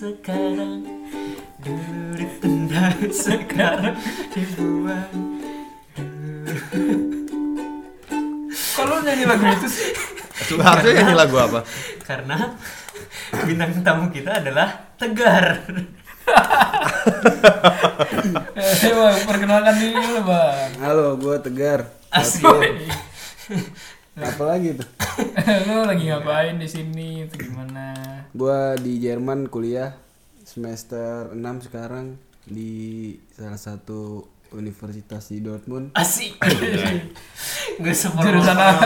sekarang Dulu ditendang sekarang dibuang Kok lu nyanyi lagu itu sih? Harusnya nyanyi lagu apa? Karena bintang tamu kita adalah Tegar Eh, bang, perkenalkan diri dulu, bang. Halo, gue Tegar. Asik Apa lagi tuh? lu lagi ngapain di sini? Itu gimana? Gue di Jerman kuliah semester 6 sekarang di salah satu universitas di Dortmund. Asik Gak sepuluh Jurusan apa?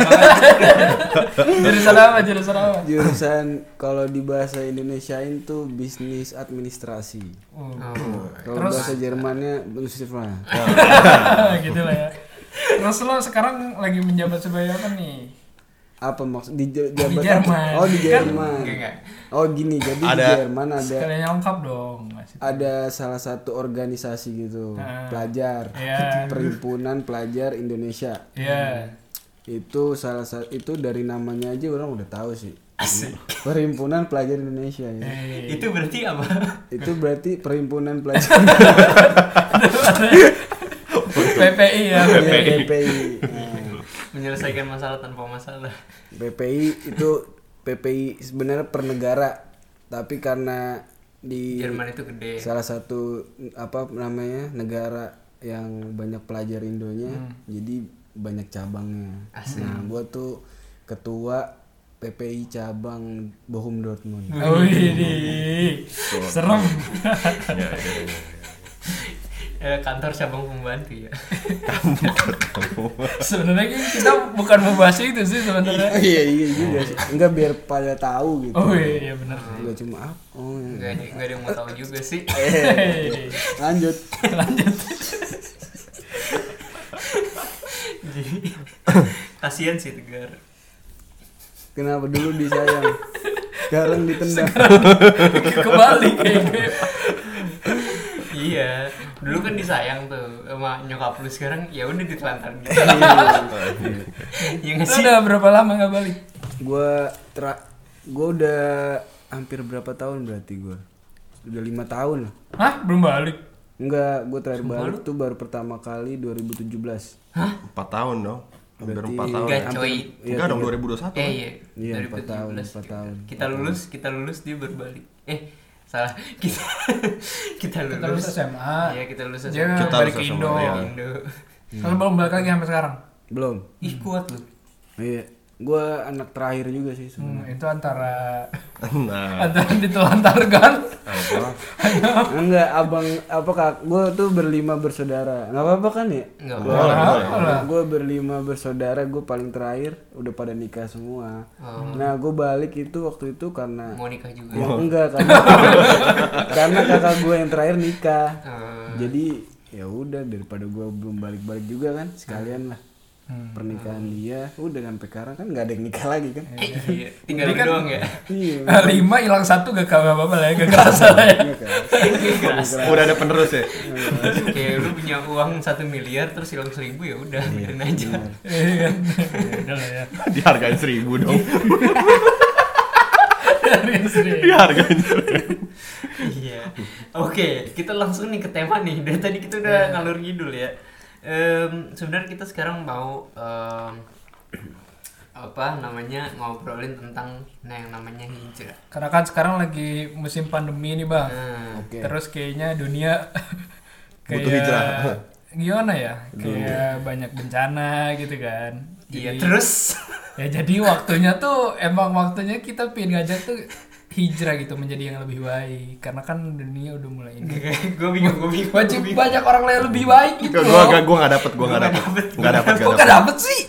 Jurusan apa? Jurusan apa? Jurusan kalau di bahasa Indonesiain tuh bisnis administrasi. Oh. Kalau bahasa Jermannya Bundeswehr. gitu lah ya. Terus lo sekarang lagi menjabat sebagai apa nih? Apa maksud di ja- jabatan? Jerman. Oh di Kan- Jerman. Enggak, enggak. Oh gini, jadi di Ada- Jerman ada lengkap dong. Masih. ada salah satu organisasi gitu, Ah. pelajar, Iya. perhimpunan pelajar Indonesia. Iya. Itu salah satu itu dari namanya aja orang udah tahu sih. Asik Perhimpunan Pelajar Indonesia ya. Eh, Itu berarti apa? Itu berarti perhimpunan pelajar PPI ya. Iya, PPI. Nah, Menyelesaikan masalah tanpa masalah PPI itu PPI sebenarnya per negara, tapi karena di Jerman itu gede salah satu apa namanya negara yang banyak pelajar Indonya, jadi banyak cabangnya. Nah, gua tuh ketua PPI cabang Bochum Dortmund. Oh ini serem. Ya, ya, ya. Eh, Kantor cabang pembantu ya Sebenarnya kan kita bukan mau bahas itu sih sebenarnya. Oh, iya iya juga sih. Enggak biar pada tahu gitu. Oh iya, iya benar. Enggak cuma apa. Oh, iya. Enggak ada, nggak ada yang mau tahu juga sih Hei, Lanjut. lanjut. Jadi kasihan sih Tegar Kenapa dulu disayang? Sekarang ditendang. Kembali kayaknya. Iya Dulu kan disayang tuh sama nyokap lu sekarang ya udah ditelantar gitu Ya nggak Lu sih? udah berapa lama nggak balik? gua tra gua udah hampir berapa tahun berarti gua? Udah lima tahun lah. Hah? Belum balik? Enggak, gua terakhir balik tuh baru pertama kali 2017. Empat tahun dong. Hampir Berarti- empat tahun. Enggak ya. coy Enggak dong 2021. Eh iya Iya, 2017 empat tahun, empat kita- tahun. Kita lulus, kita lulus dia berbalik Eh salah kita kita lulus Kita lulus SMA. Iya kita lulus Dia SMA Kita balik lulus ke SMA, Indo. iya. Indo Kalau belum balik lagi sampai sekarang. Belum. Ih kuat lu Iya. Gua anak terakhir juga sih Hmm, sebenarnya. itu antara Nah, antara ditelantarkan. apa? Enggak, abang apa kak? Gua tuh berlima bersaudara. Nggak apa-apa kan ya? Boleh. Gue berlima bersaudara, gue paling terakhir udah pada nikah semua. Nah, gue balik itu waktu itu karena Mau nikah juga Mau enggak karena karena kakak gue yang terakhir nikah. Eh, Jadi ya udah daripada gue belum balik-balik juga kan sekalian lah pernikahan dia udah sampai sekarang kan nggak ada yang nikah lagi kan Iya tinggal lu doang ya iya Eh, lima hilang satu gak gak apa-apa lah ya, gak kerasa lah ya. iya kan. Udah ada penerus ya? Kayak lu punya uang satu miliar terus hilang seribu ya udah biarin aja. Iya kan? Ya udah lah ya. Dihargain seribu dong. Dihargain seribu. Iya. Oke, kita langsung nih ke tema nih. Dari tadi kita udah ngalur ngidul ya. Em, sebenarnya kita sekarang mau em, apa namanya ngobrolin tentang nah yang namanya hijrah. Karena kan sekarang lagi musim pandemi nih bang. Nah, oke Terus kayaknya dunia kayak Butuh hijrah. gimana ya? Kayak banyak bencana gitu kan. iya terus Ya jadi waktunya tuh emang waktunya kita pengen ngajak tuh hijrah gitu menjadi yang lebih baik karena kan dunia udah mulai ini. gue bingung, gue bingung. Wajib banyak orang lain lebih baik gitu Gua loh. gua gua enggak dapet, gua enggak dapet. Enggak dapet, enggak gak dapet. sih?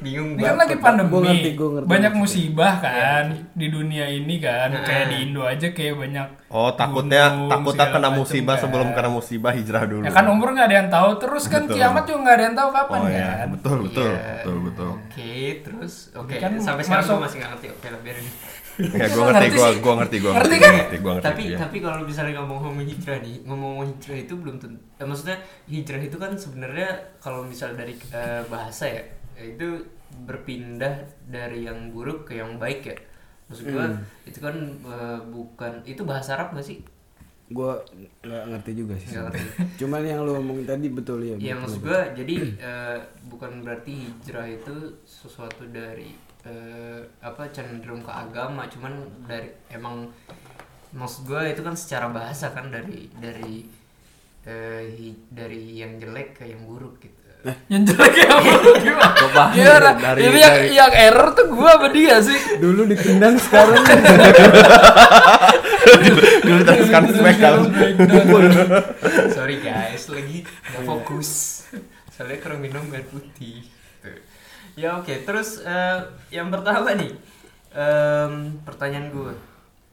Bingung Ini kan banget. lagi pandemi, Gua ngerti, gua ngerti banyak musibah kan di dunia ini kan, Nah. kayak di Indo aja kayak banyak. Oh, takutnya gunung, takutnya kena musibah kan. sebelum kena musibah hijrah dulu. Ya kan umur nggak ada yang tahu, terus kan Betul. kiamat juga nggak ada yang tahu kapan Oh iya, kan. betul betul Iya. betul betul. Oke, terus oke Kan sampai sekarang masuk- gue masih nggak ngerti. Oke, lah biarin. Ya gua Nggak ngerti, sih. gua ngerti, gua Ngerti kan? gua ngerti, gua ngerti. tapi iya. tapi kalau misalnya ngomong-ngomong hijrah nih ngomong-ngomong hijrah itu belum tentu eh, maksudnya hijrah itu kan sebenarnya kalau misal dari eh, bahasa ya itu berpindah dari yang buruk ke yang baik ya maksud gua itu kan eh, bukan itu bahasa Arab gak sih Gua nggak ngerti juga sih. Ngerti. Cuman yang lu omongin tadi betul ya. Iya betul. maksud gua jadi eh, bukan berarti hijrah itu sesuatu dari eh, apa cenderung ke agama cuman dari emang maksud gua itu kan secara bahasa kan dari dari eh, hi- dari yang jelek ke yang buruk gitu yang jelek ya gimana? Coba Gimana? dari- Ini yang, dari- yang error tuh gua sama dia sih. Dulu ditendang sekarang Dulu teruskan smackdown. sorry guys lagi nggak fokus soalnya kurang minum air putih. Ya oke terus eh, yang pertama nih em, pertanyaan gue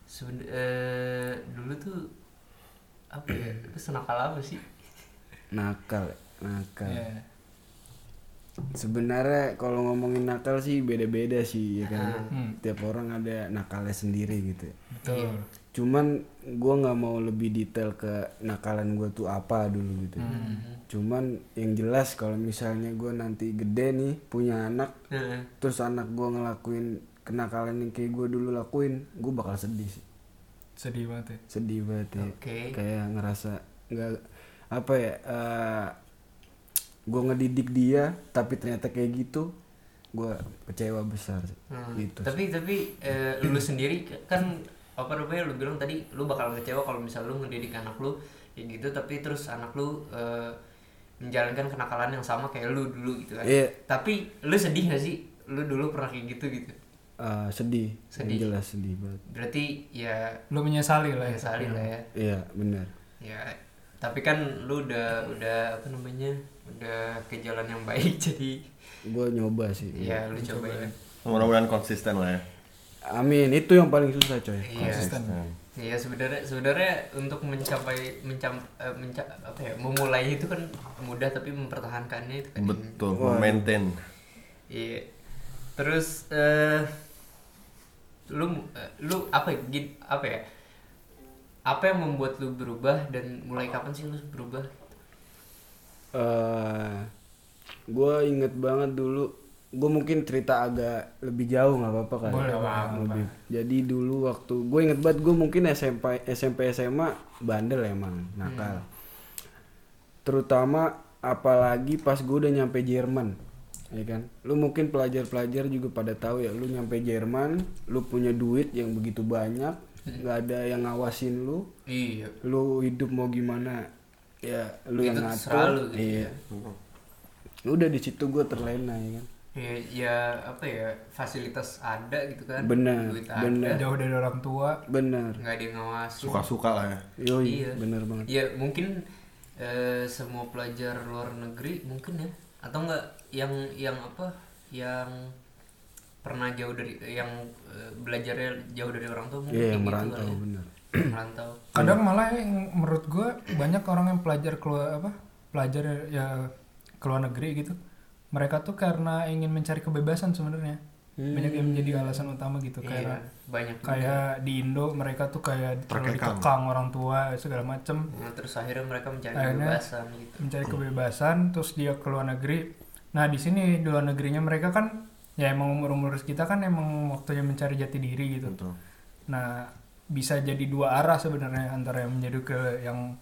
Seben- eh, dulu tuh apa ya lu senakal apa sih nakal, nakal. Iya. Sebenarnya kalau ngomongin nakal sih beda-beda sih ya kan. Hmm. Tiap orang ada nakalnya sendiri gitu. Betul. Cuman gua nggak mau lebih detail ke nakalan gua tuh apa dulu gitu. Cuman yang jelas kalau misalnya gua nanti gede nih punya anak, Heeh. terus anak gua ngelakuin kenakalan yang kayak gua dulu lakuin, gua bakal sedih sih. Sedih banget ya. Sedih banget ya. Oke. Kayak ngerasa nggak apa ya? eh gua ngedidik dia, tapi ternyata kayak gitu, gua kecewa besar sih. Hmm, Gitu. tapi tapi eh, lu sendiri kan apa namanya lu bilang tadi lu bakal kecewa kalau misal lu ngedidik anak lu ya gitu tapi terus anak lu eh, menjalankan kenakalan yang sama kayak lu dulu gitu kan Iya. tapi lu sedih gak sih lu dulu pernah kayak gitu gitu Eh, sedih, Sedih. Yang jelas sedih banget. berarti ya Lu menyesali lah ya. menyesali lah ya Iya benar. ya tapi kan lu udah udah apa namanya udah ke jalan yang baik jadi Gue nyoba sih. ya lu cobain Mudah-mudahan konsisten lah ya. Amin, itu yang paling susah coy. iya Konsisten. Iya sebenarnya sebenarnya untuk mencapai mencam eh, menca- apa ya memulai itu kan mudah tapi mempertahankannya itu kan. Yang- Betul, maintain. iya. Terus eh lu eh, lu apa ya, gin- apa ya apa yang membuat lu berubah dan mulai kapan sih lu berubah? Eh gue inget banget dulu gue mungkin cerita agak lebih jauh nggak apa-apa kan? Boleh, apa-apa. Lebih. jadi dulu waktu gue inget banget gue mungkin SMP SMP SMA bandel emang nakal. Terutama apalagi pas gue udah nyampe Jerman ya kan? Lu mungkin pelajar-pelajar juga pada tahu ya lu nyampe Jerman lu punya duit yang begitu banyak nggak ada yang ngawasin lu. Iya. Lu hidup mau gimana ya lu Itu yang ngatur. lu gitu iya. udah di situ gue terlena ya kan ya, ya apa ya fasilitas ada gitu kan Bener, duit ada bener. Jauh dari orang tua. bener nggak ada yang ngawasin Suka-suka lah ya. yoi Iya. bener banget Ya mungkin eh, semua pelajar luar negeri mungkin ya atau enggak yang yang apa yang pernah jauh dari yang eh, belajarnya jauh dari orang tua mungkin iya yang gitu merantau ya. bener merantau Kadang malah yang menurut gue banyak orang yang pelajar keluar apa pelajar ya keluar negeri gitu. Mereka tuh karena ingin mencari kebebasan sebenarnya. Banyak yang menjadi alasan utama gitu iya kayak banyak kayak di Indo mereka tuh kayak terlalu dikekang orang tua segala macem. Nah, terus akhirnya mereka mencari Akhirnya- kebebasan gitu. mencari kebebasan terus dia ke luar negeri. Nah di sini di luar negerinya mereka kan ya emang umur umur kita kan emang waktunya mencari jati diri gitu. Betul. nah bisa jadi dua arah sebenarnya antara yang menjadi ke yang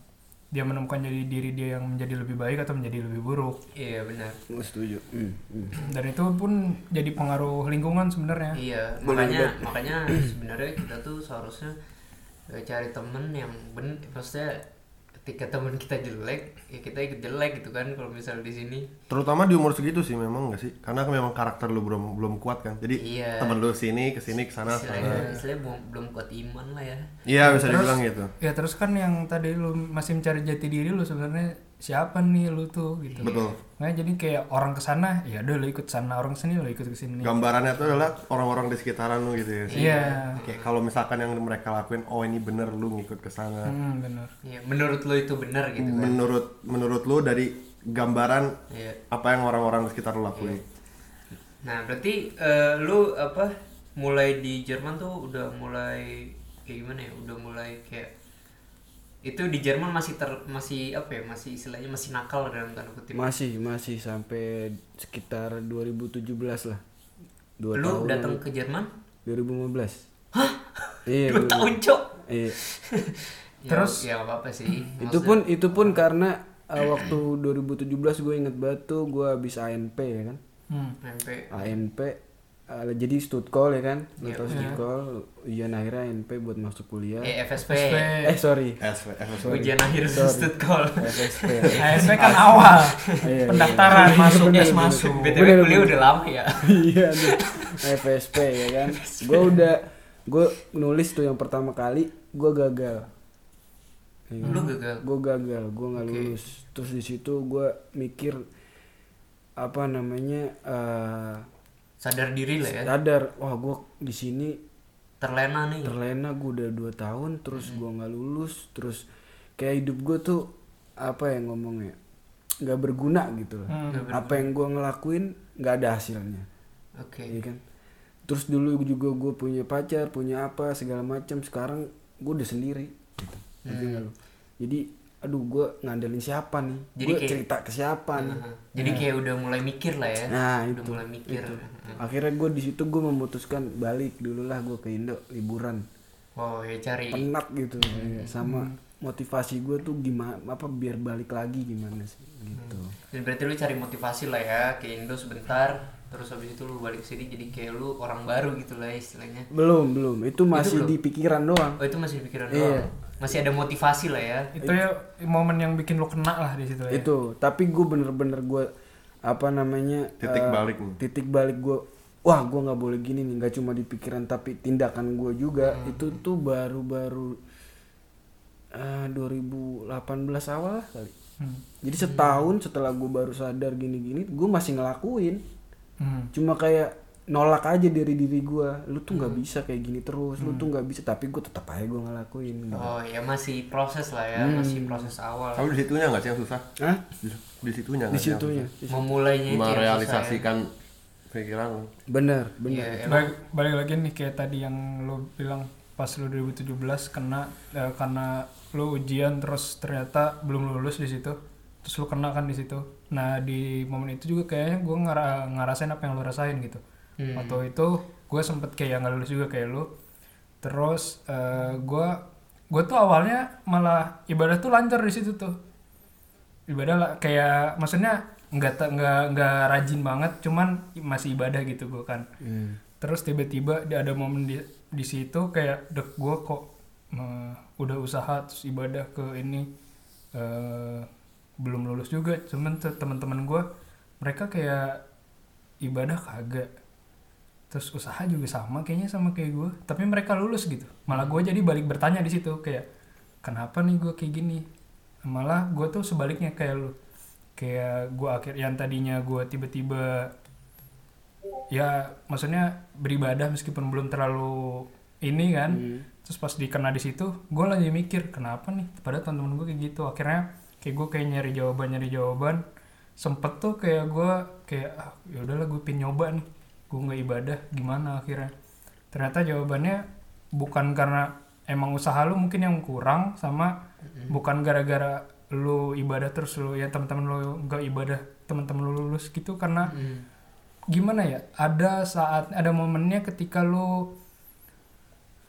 dia menemukan jadi diri dia yang menjadi lebih baik atau menjadi lebih buruk. Iya benar. Gue setuju. Hmm, hmm. dan itu pun jadi pengaruh lingkungan sebenarnya. Iya makanya makanya sebenarnya kita tuh seharusnya eh, cari temen yang ben maksudnya ketika temen kita jelek ya kita ikut jelek gitu kan kalau misal di sini Terutama di umur segitu sih memang nggak sih? Karena memang karakter lu belum belum kuat kan. Jadi Iya. temen lu sini ke sini ke sana sana. istilahnya, istilahnya belum, belum kuat iman lah ya Iya bisa dibilang gitu. ya terus kan yang tadi lu masih mencari jati diri lu sebenarnya siapa nih lu tuh gitu Betul. nah jadi kayak orang ke sana ya udah lu ikut sana orang sini lu ikut ke sini Gambarannya tuh adalah orang-orang di sekitaran lu gitu ya. iya Kayak kalau misalkan yang mereka lakuin, oh ini bener lu ngikut ke sana. hmm, bener Iya, menurut lo itu benar gitu kan Menurut menurut lu dari gambaran Iya. apa yang orang-orang di sekitar lu lakuin. nah berarti eh, lu apa mulai di Jerman tuh udah mulai kayak gimana ya udah mulai kayak itu di Jerman masih ter masih apa ya masih istilahnya masih nakal dalam tanda kutip. Masih masih sampai sekitar 2017 lah. Dua lu tahun datang ke Jerman? 2015 iya dua tahun cok? Iya. Ya, Terus- ya apa apa sih. Itu pun itu pun karena uh, waktu 2017 gue inget banget tuh gue habis ANP ya kan? Hmm. sampai ANP uh, jadi studcall ya kan? Lo Iya. tau studcall ujian akhirnya ANP buat masuk kuliah. Eh FSP eh sorry. SV. ujian akhir stud call FSP ASP kan awal. Iya, pendaftaran iya. masuk Bener, es bener. masuk. Btw kuliah udah lama ya. Iya FSP ya kan? Gue udah gue nulis tuh yang pertama kali gue gagal. Lu gagal? Gue gagal gue nggak Oke. lulus. Terus di situ gue mikir apa namanya eh, sadar diri lah ya. Sadar. Wah gue di sini terlena nih. terlena gue udah dua tahun terus gua nggak lulus terus kayak hidup gue tuh apa ya ngomongnya nggak berguna gitu loh. Hmm. apa yang gue ngelakuin nggak ada hasilnya. Oke. Iya kan? Terus dulu juga gue punya pacar punya apa segala macam. Sekarang gue udah sendiri gitu. Lu? jadi aduh gue ngandelin siapa nih? Jadi gue kayak- cerita ke siapa nih? Nah, jadi kayak udah mulai mikir lah ya. Nah udah itu mulai mikir. itu. akhirnya gue di situ gue memutuskan balik dulu lah gue ke Indo liburan. Oh ya cari. Penat gitu. Ya. sama motivasi gue tuh gimana apa biar balik lagi gimana sih? Gitu. Dan berarti lu cari motivasi lah ya ke Indo sebentar terus habis itu lu balik sini jadi kayak lu orang baru gitu lah istilahnya. Belum belum. Itu masih belum? di pikiran doang. Oh itu masih pikiran Iya. doang masih ada motivasi lah ya. Itu ya momen yang bikin lu kena lah di situ ya. Itu tapi gue bener-bener gue apa namanya Titik eh, balik titik balik gue wah gue nggak boleh gini nih nggak cuma di pikiran tapi tindakan gue juga. Itu tuh baru-baru eh, 2018 awal lah kali. Hmm. jadi setahun setelah gue baru sadar gini-gini gue masih ngelakuin. Hmm. cuma kayak nolak aja dari diri gue lu tuh nggak bisa kayak gini terus lu tuh nggak bisa. Tapi gue tetap aja gue ngelakuin gitu. oh ya masih proses lah ya masih proses awal. Tapi di situnya nggak sih yang susah? Hah? Di, situnya di nggak sih yang situnya memulainya ya. Merealisasikan pikiran lu. bener bener Iya, emang. Balik, balik lagi nih kayak tadi yang lo bilang pas lo 2017 kena eh, karena lo ujian terus ternyata belum lulus di situ terus lo kena kan di situ. Nah di momen itu juga kayaknya gue ngara ngerasain apa yang lo rasain gitu Hmm. waktu itu gue sempet kayak nggak lulus juga kayak lo terus gue gue tuh awalnya malah ibadah tuh lancar di situ tuh. Ibadah lah kayak maksudnya nggak nggak nggak rajin banget cuman masih ibadah gitu gue kan. Hmm. terus tiba-tiba ada momen di di situ kayak dek gue kok eh, udah usaha terus ibadah ke ini eh, belum lulus juga. Cuman teman-teman gue mereka kayak ibadah kagak terus usaha juga sama kayaknya sama kayak gue tapi mereka lulus gitu. Malah gue jadi balik bertanya di situ kayak kenapa nih gue kayak gini? Malah gue tuh sebaliknya kayak lu. Kayak gue akhir yang tadinya gue tiba-tiba ya maksudnya beribadah meskipun belum terlalu ini kan terus pas dikena di situ gue lagi mikir kenapa nih? Padahal teman-teman gue kayak gitu. Akhirnya kayak gue kayak nyari jawaban nyari jawaban. Sempet tuh kayak gue kayak ah, ya udahlah gue pin nyoba nih gue nggak ibadah gimana akhirnya ternyata jawabannya bukan karena emang usaha lu mungkin yang kurang sama bukan gara-gara lu ibadah terus lu ya teman-teman lu nggak ibadah teman-teman lu lulus gitu karena Hmm. gimana ya ada saat ada momennya ketika lu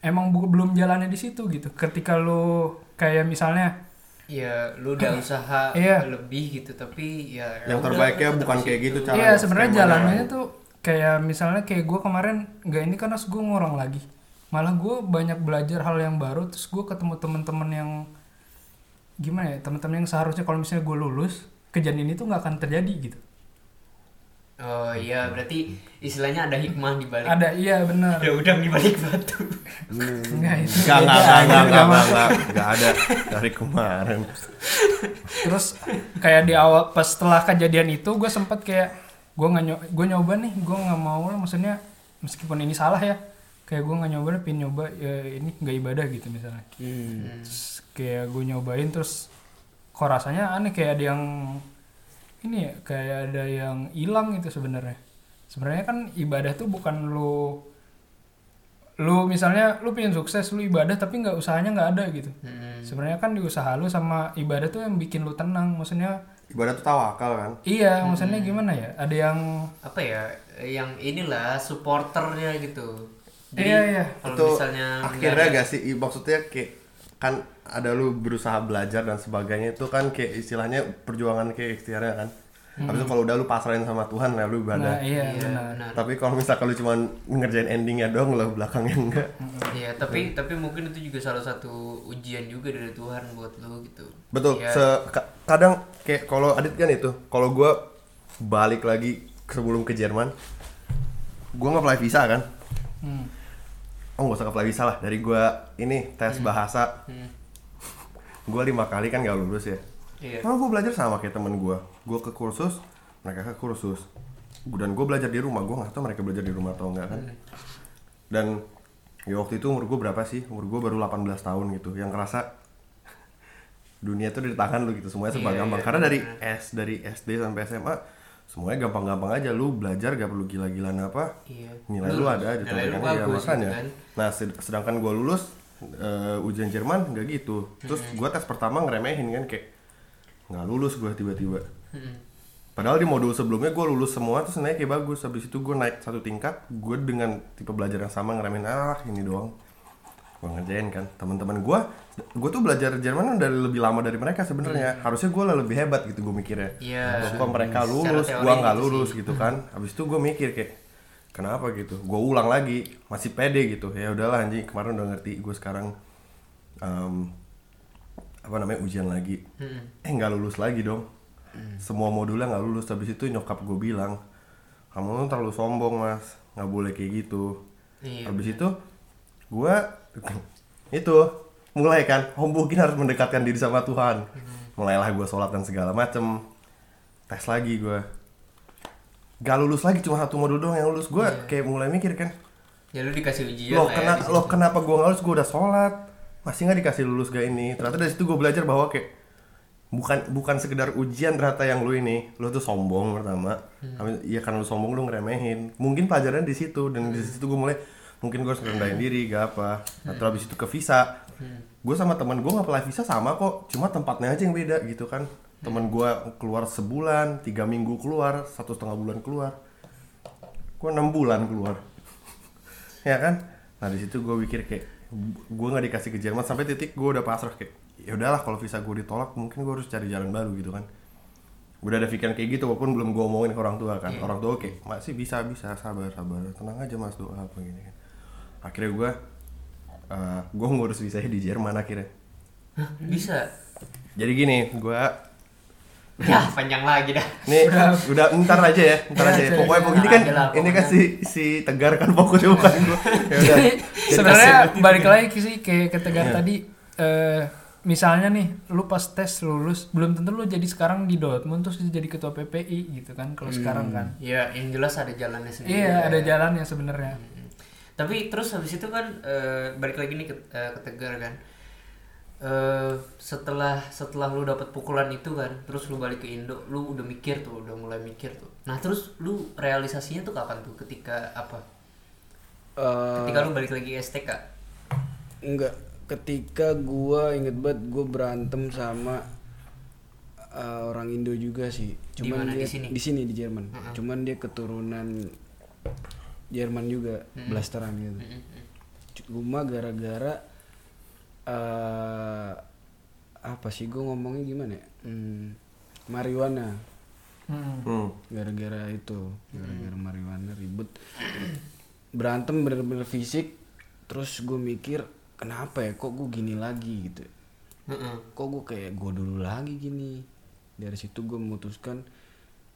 emang bu- belum jalannya di situ gitu ketika lu kayak misalnya ya lu udah usaha Iya. lebih gitu tapi ya Yang terbaiknya bukan kayak gitu cara. iya sebenarnya jalannya tuh kayak misalnya kayak gue kemarin nggak ini kan harus gue ngurang lagi. Malah gue banyak belajar hal yang baru terus gue ketemu teman-teman yang gimana ya teman-teman yang seharusnya kalau misalnya gue lulus kejadian itu nggak akan terjadi gitu. Oh iya berarti istilahnya ada hikmah di balik. Ada iya benar. Ada udang di balik batu. Enggak itu Enggak, enggak, beda, enggak, anjir, enggak, enggak, nggak enggak, masuk. enggak, enggak ada dari kemarin. terus kayak di awal pas setelah kejadian itu gue sempet kayak gue nggak nyoba gue nyoba nih gue nggak mau lah maksudnya meskipun ini salah ya kayak gue nggak nyoba pin nyoba ya ini nggak ibadah gitu misalnya Hmm. terus kayak gue nyobain terus kok rasanya aneh kayak ada yang ini ya kayak ada yang hilang gitu sebenarnya sebenarnya kan ibadah tuh bukan lu lu misalnya lu pengen sukses lu ibadah tapi nggak usahanya nggak ada gitu Hmm. sebenarnya kan di usaha lu sama ibadah tuh yang bikin lu tenang maksudnya Ibadah tuh tawakal kan. iya maksudnya gimana ya? Ada yang apa ya? Yang inilah supporternya gitu. Jadi Iya, iya. kalau itu misalnya akhirnya ada- gak sih? Maksudnya kayak kan ada lu berusaha belajar dan sebagainya itu kan kayak istilahnya perjuangan kayak ikhtiarnya kan habis itu kalau udah lu pasrahin sama Tuhan ya lu Nah, ibadah iya, Iya, benar. benar. tapi kalau misalkan lu cuma ngerjain endingnya doang lah belakangnya enggak Iya, tapi tapi mungkin itu juga salah satu ujian juga dari Tuhan buat lu gitu. betul Iya. se- ka- kadang kayak kalau Adit kan itu kalau gua balik lagi sebelum ke Jerman gua nggak apply visa kan Hmm. oh nggak usah apply visa lah dari gua ini tes bahasa Hmm. gua lima kali kan gak lulus ya Iya. Karena gue belajar sama kayak temen gue Gue ke kursus, mereka ke kursus. Dan gue belajar di rumah, gue gak tahu mereka belajar di rumah atau enggak kan? Dan ya waktu itu umur gue berapa sih? Umur gue baru 18 tahun gitu. Yang ngerasa dunia tuh di tangan lu gitu. Semuanya serba Iya, gampang. iya, Karena dari S, dari SD sampai SMA Semuanya gampang-gampang aja. Lu belajar gak perlu gila-gilaan apa. Iya. Nilai lu, Lu- ada aja nilai lu ya, makanya. gitu kan. Nah sed- sedangkan gue lulus eh, ujian Jerman nggak gitu. Terus gue tes pertama ngeremehin kan kayak nggak lulus gue tiba-tiba. Mm-mm. Padahal di modul sebelumnya gue lulus semua terus naik kayak bagus. Habis itu gue naik satu tingkat Gue dengan tipe belajar yang sama ngeremehin Ah ini doang. Gue ngerjain kan. Teman-teman gue Gue tuh belajar Jerman udah lebih lama dari mereka sebenarnya. Harusnya gue lebih hebat gitu gue mikirnya. Iya. Kok mereka lulus, gue nggak gitu lulus sih. gitu kan. Habis itu gue mikir kayak Kenapa gitu? Gue ulang lagi Masih pede gitu. Ya udahlah anjing kemarin udah ngerti Gue sekarang. Em, Apa namanya ujian lagi. Mm-mm. eh nggak lulus lagi dong. Semua modulnya nggak lulus. Habis itu nyokap gue bilang kamu tuh terlalu sombong mas. Nggak boleh kayak gitu. Iya. habis itu gue itu mulai kan mungkin harus mendekatkan diri sama Tuhan. Mulailah gue sholat dan segala macem. Tes lagi gue gak lulus lagi cuma satu modul doang yang lulus. Gue kayak mulai mikir kan Ya lu dikasih ujian lo ya kena situ. lo kenapa gue nggak lulus? Gue udah sholat masih nggak dikasih lulus gak ini? Ternyata dari situ gue belajar bahwa kayak bukan bukan sekedar ujian ternyata yang lu ini. Lu tuh sombong pertama. Hmm. iya karena lu sombong lu ngeremehin. Mungkin pelajaran di situ. Dan Hmm. di situ gue mulai mungkin gue harus rendahin diri gak apa. Nah terus habis itu ke visa. Hmm. gue sama teman gue nggak visa sama kok. Cuma tempatnya aja yang beda gitu kan. Teman gue keluar sebulan tiga minggu keluar satu setengah bulan keluar. Gue enam bulan keluar. Ya kan? Nah di situ gue pikir kayak gue nggak dikasih ke Jerman sampai titik gue udah pasrah kayak ya udahlah kalau visa gue ditolak mungkin gue harus cari jalan baru gitu kan. Gue udah ada pikiran kayak gitu walaupun belum gue omongin ke orang tua kan. Orang tua kayak masih bisa bisa sabar sabar tenang aja mas doa apa gini kan. Akhirnya gue uh, gue ngurus visanya di Jerman akhirnya. Bisa. jadi gini gue Ya, panjang lagi dah. Nih udah ntar aja ya, ntar aja. ya. Pokoknya pokoknya ini kan lah, ini kan si si Tegar kan fokusnya bukan gue. Ya udah. Jadi Jadi sebenarnya balik lagi sih kayak ke Tegar Iya. tadi eh misalnya nih lu pas tes lulus belum tentu lu jadi sekarang di Dortmund terus jadi ketua PPI gitu kan kalau sekarang kan. Ya, yang jelas ada jalannya sendiri. Iya, ada jalannya sebenarnya. Hmm. Tapi terus habis itu kan eh, balik lagi nih ke, eh, ke Tegar kan. Eh, setelah setelah lu dapat pukulan itu kan, terus lu balik ke Indo, lu udah mikir tuh, udah mulai mikir tuh. Nah, terus lu realisasinya tuh kapan tuh? Ketika apa? Eh, Ketika lu balik lagi STK. Enggak, ketika gua inget banget gua berantem sama eh, orang Indo juga sih. Di Cuman mana? dia Di sini? di sini di Jerman. Cuman dia keturunan Jerman juga, blasteran gitu. Cuma gara-gara eh apa sih gua ngomongnya gimana ya? Hmm, marijuana. Hmm. Hmm. gara-gara itu gara-gara marijuana ribut berantem bener-bener fisik terus gue mikir kenapa ya kok gue gini lagi gitu Heeh. kok gue kayak gue dulu lagi gini dari situ gue memutuskan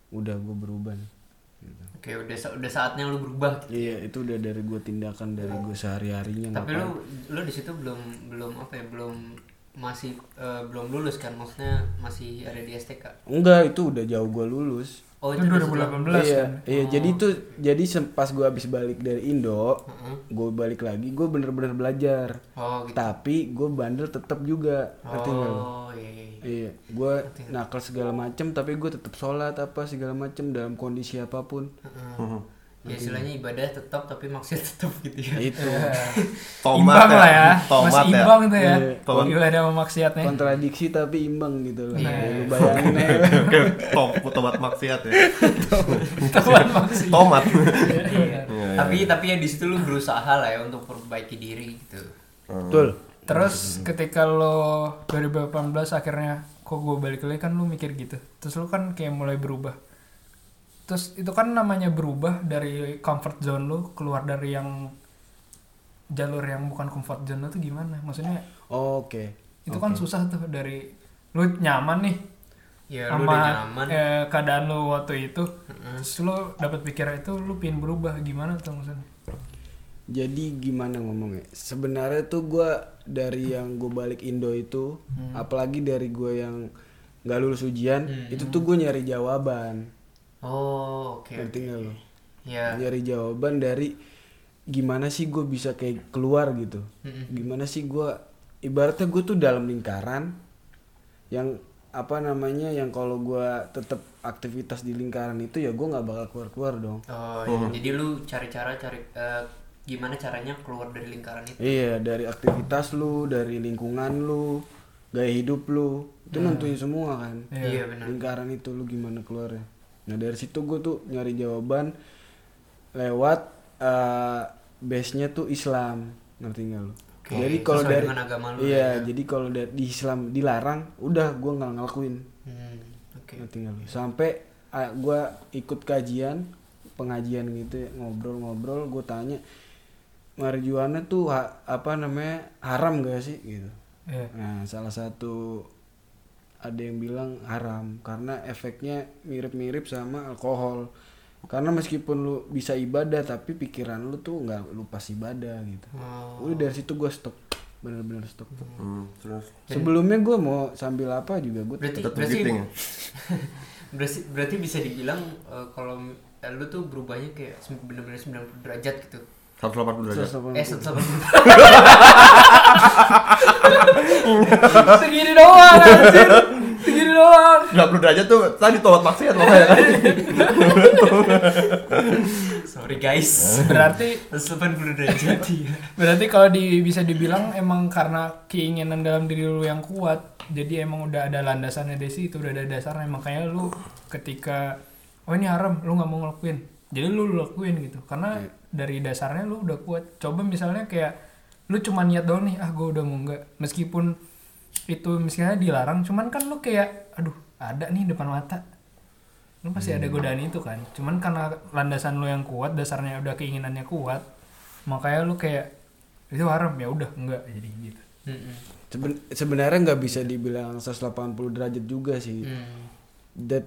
udah gue berubah nih gitu. Oke, udah udah saatnya lu berubah. iya itu udah dari gue tindakan dari gue sehari harinya Tapi lu lu di situ belum belum apa ya, belum masih eh, belum lulus kan? Maksudnya masih ada di STK. enggak itu udah jauh gue lulus Oh, Itu udah setelah- 2018 iya, kan. iya jadi itu jadi sem- pas gue habis balik dari Indo Heeh. gue balik lagi gue bener-bener belajar Oh, gitu. tapi gue bandel tetap juga ngerti? Oh, iya iya. iya. Iya, gue nakal segala macem tapi gue tetap sholat apa segala macem dalam kondisi apa pun. Heeh. Ya istilahnya ibadah tetap tapi maksiat tetap gitu ya. Itu Tomat imbang lah ya. Tomat Masih ya. imbang itu ya. Iya. Tomat. Ada sama maksiatnya. kontradiksi tapi imbang gitu loh. Iya. Ya, lu bayangin aja. Oke, tom, tomat maksiat ya. Teman maksiat. Tomat. Iya. Iya. iya, tapi tapi ya di situ lu berusaha lah ya untuk perbaiki diri gitu Betul. Terus ketika lo 2018 akhirnya kok gue balik lagi kan lu mikir gitu. Terus lu kan kayak mulai berubah. Terus itu kan namanya berubah dari comfort zone lu keluar dari yang jalur yang bukan comfort zone lu tuh gimana? Maksudnya Oke. itu kan susah tuh dari lu nyaman nih ya lu udah sama nyaman eh, keadaan lu waktu itu. Terus lu dapat pikiran itu lu pingin berubah gimana tuh maksudnya? Jadi gimana ngomongnya? Sebenarnya tuh gua dari yang gue balik Indo itu, apalagi dari gue yang nggak lulus ujian, itu tuh gue nyari jawaban. Oh oke Ngerti nggak lo? ya Nyari jawaban dari gimana sih gue bisa kayak keluar gitu. Gimana sih gue ibaratnya gue tuh dalam lingkaran yang apa namanya yang kalau gue tetap aktivitas di lingkaran itu ya gue nggak bakal keluar keluar dong. oh iya. jadi lu cari cara cari eh, gimana caranya keluar dari lingkaran itu Iya, dari aktivitas lu, dari lingkungan lu, gaya hidup lu, itu nentuin semua kan. iya benar Lingkaran itu lu gimana keluarnya. Nah dari situ gue tuh nyari jawaban lewat eh, base-nya tuh Islam, ngerti nggak lu? Oke, jadi kalau dari agama lu iya, ya. jadi kalau dari di Islam dilarang, udah gue nggak ngelakuin, Hmm, oke ngerti nggak lu? Sampai gue ikut kajian, pengajian gitu, ya, ngobrol-ngobrol, gue tanya marijuana tuh ha- apa namanya haram gak sih gitu. Iya. Nah, salah satu ada yang bilang haram karena efeknya mirip-mirip sama alkohol. Karena meskipun lu bisa ibadah tapi pikiran lu tuh nggak lu pas ibadah gitu. Oh. Udah dari situ gue stop, bener-bener stop. Hmm, terus Sebelumnya gue mau sambil apa juga gue berarti tetap berarti ya? berarti berarti bisa dibilang eh, kalau eh, lu tuh berubahnya kayak bener-bener 90 derajat gitu 180 derajat. eh 180 Segini doang anjir. Segini doang. 90 derajat tuh tadi tobat maksiat makanya kan. sorry guys Berarti 180 derajat iya berarti kalau di, bisa dibilang emang karena keinginan dalam diri lu yang kuat, jadi emang udah ada landasannya dari situ, udah ada dasarnya. Makanya lu ketika oh ini haram, lu nggak mau ngelakuin. Jadi lu lakuin gitu. Karena dari dasarnya lu udah kuat. Coba misalnya kayak lu cuma niat doang nih, ah gue udah mau enggak. Meskipun itu misalnya dilarang, cuman kan lu kayak aduh, ada nih depan mata. Lu pasti ada godaan itu kan. Cuman karena landasan lu yang kuat, dasarnya udah keinginannya kuat, makanya lu kayak itu haram ya udah enggak jadi gitu. Mm-mm. Seben- sebenarnya nggak bisa dibilang 180 derajat juga sih. Hmm.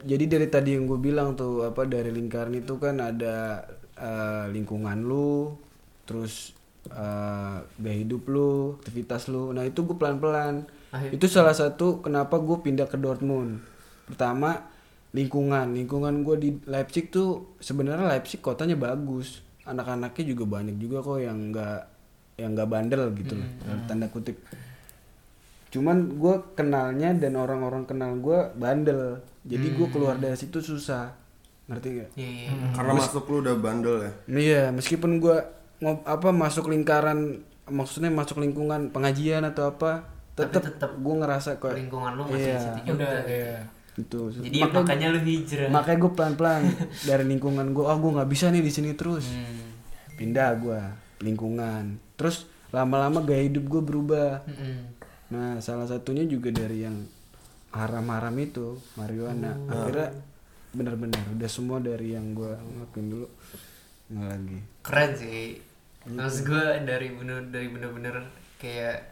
Jadi dari tadi yang gue bilang tuh apa dari lingkaran itu kan ada eh, lingkungan lu, terus eh, gaya hidup lu, aktivitas lu. Nah itu gue pelan-pelan. Akhir- Itu salah satu kenapa gue pindah ke Dortmund. Pertama lingkungan, lingkungan gue di Leipzig tuh sebenarnya Leipzig kotanya bagus. Anak-anaknya juga banyak juga kok yang nggak yang nggak bandel gitu loh, tanda kutip. Cuman gue kenalnya dan orang-orang kenal gue bandel. Jadi gue keluar dari situ susah. Ngerti gak? Iya, iya. Karena masuk lu udah bandel ya. Iya, meskipun gue apa masuk lingkaran maksudnya masuk lingkungan pengajian atau apa, tetap tetep gue ngerasa kok lingkungan lu masih Iya. di situ juga Udah gitu. ya. gitu. jadi makanya lu hijrah makanya gue pelan-pelan dari lingkungan gue, ah gue nggak bisa nih di sini terus. Hmm. Pindah gue lingkungan. Terus lama-lama gaya hidup gue berubah. Mm-mm. Nah, salah satunya juga dari yang haram-haram itu, marijuana. Akhirnya benar-benar udah semua dari yang gua ngelakuin dulu. Nggak lagi. keren sih. Maksud gue dari bener dari bener-bener kayak